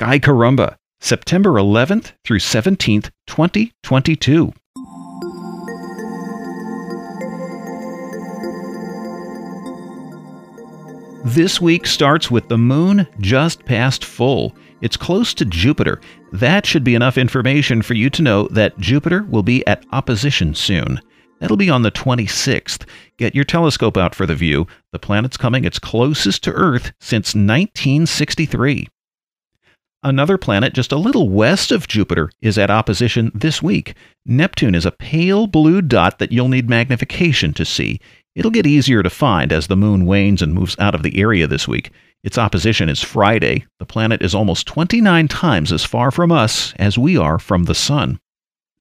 Sky Caramba, September 11th through 17th, 2022. This week starts with the moon just past full. It's close to Jupiter. That should be enough information for you to know that Jupiter will be at opposition soon. That'll be on the 26th. Get your telescope out for the view. The planet's coming its closest to Earth since 1963. Another planet just a little west of Jupiter is at opposition this week. Neptune is a pale blue dot that you'll need magnification to see. It'll get easier to find as the moon wanes and moves out of the area this week. Its opposition is Friday. The planet is almost 29 times as far from us as we are from the Sun.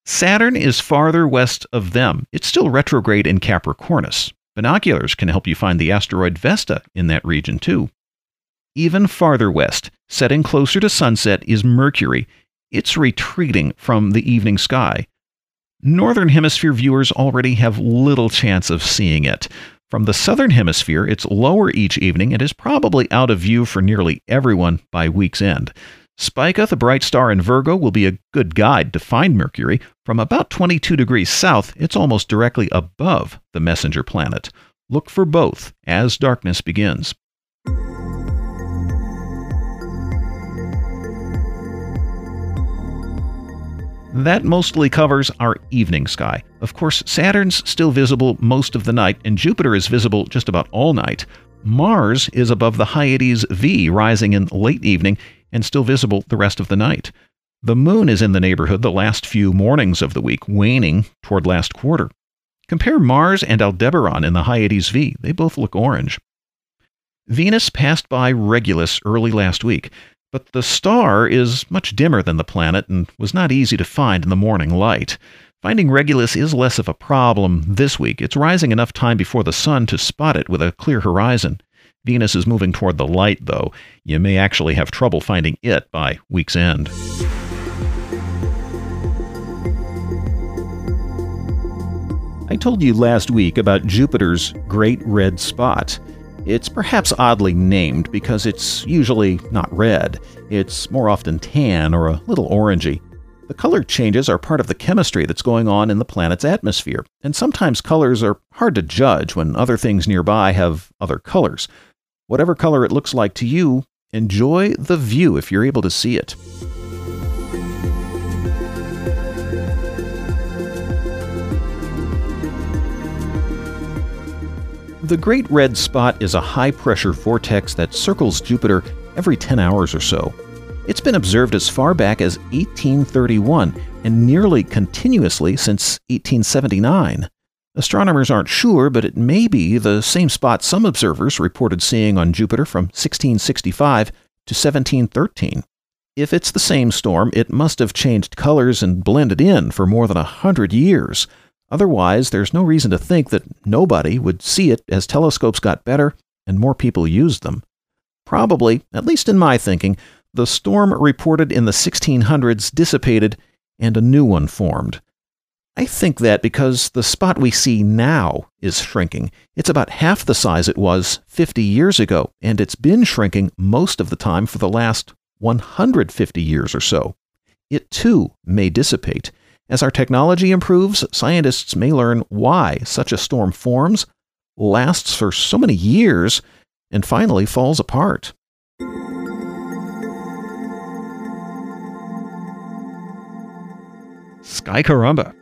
Saturn is farther west of them. It's still retrograde in Capricornus. Binoculars can help you find the asteroid Vesta in that region, too. Even farther west, setting closer to sunset, is Mercury. It's retreating from the evening sky. Northern Hemisphere viewers already have little chance of seeing it. From the Southern Hemisphere, it's lower each evening and is probably out of view for nearly everyone by week's end. Spica, the bright star in Virgo, will be a good guide to find Mercury. From about 22 degrees south, it's almost directly above the messenger planet. Look for both as darkness begins. That mostly covers our evening sky. Of course, Saturn's still visible most of the night, and Jupiter is visible just about all night. Mars is above the Hyades V, rising in late evening and still visible the rest of the night. The moon is in the neighborhood the last few mornings of the week, waning toward last quarter. Compare Mars and Aldebaran in the Hyades V. They both look orange. Venus passed by Regulus early last week. But the star is much dimmer than the planet and was not easy to find in the morning light. Finding Regulus is less of a problem this week. It's rising enough time before the sun to spot it with a clear horizon. Venus is moving toward the light, though. You may actually have trouble finding it by week's end. I told you last week about Jupiter's Great Red Spot. It's perhaps oddly named because it's usually not red. It's more often tan or a little orangey. The color changes are part of the chemistry that's going on in the planet's atmosphere, and sometimes colors are hard to judge when other things nearby have other colors. Whatever color it looks like to you, enjoy the view if you're able to see it. The Great Red Spot is a high pressure vortex that circles Jupiter every 10 hours or so. It's been observed as far back as 1831 and nearly continuously since 1879. Astronomers aren't sure, but it may be the same spot some observers reported seeing on Jupiter from 1665 to 1713. If it's the same storm, it must have changed colors and blended in for more than a hundred years. Otherwise, there's no reason to think that nobody would see it as telescopes got better and more people used them. Probably, at least in my thinking, the storm reported in the 1600s dissipated and a new one formed. I think that because the spot we see now is shrinking. It's about half the size it was 50 years ago, and it's been shrinking most of the time for the last 150 years or so. It too may dissipate, as our technology improves, scientists may learn why such a storm forms, lasts for so many years, and finally falls apart. Sky Caramba.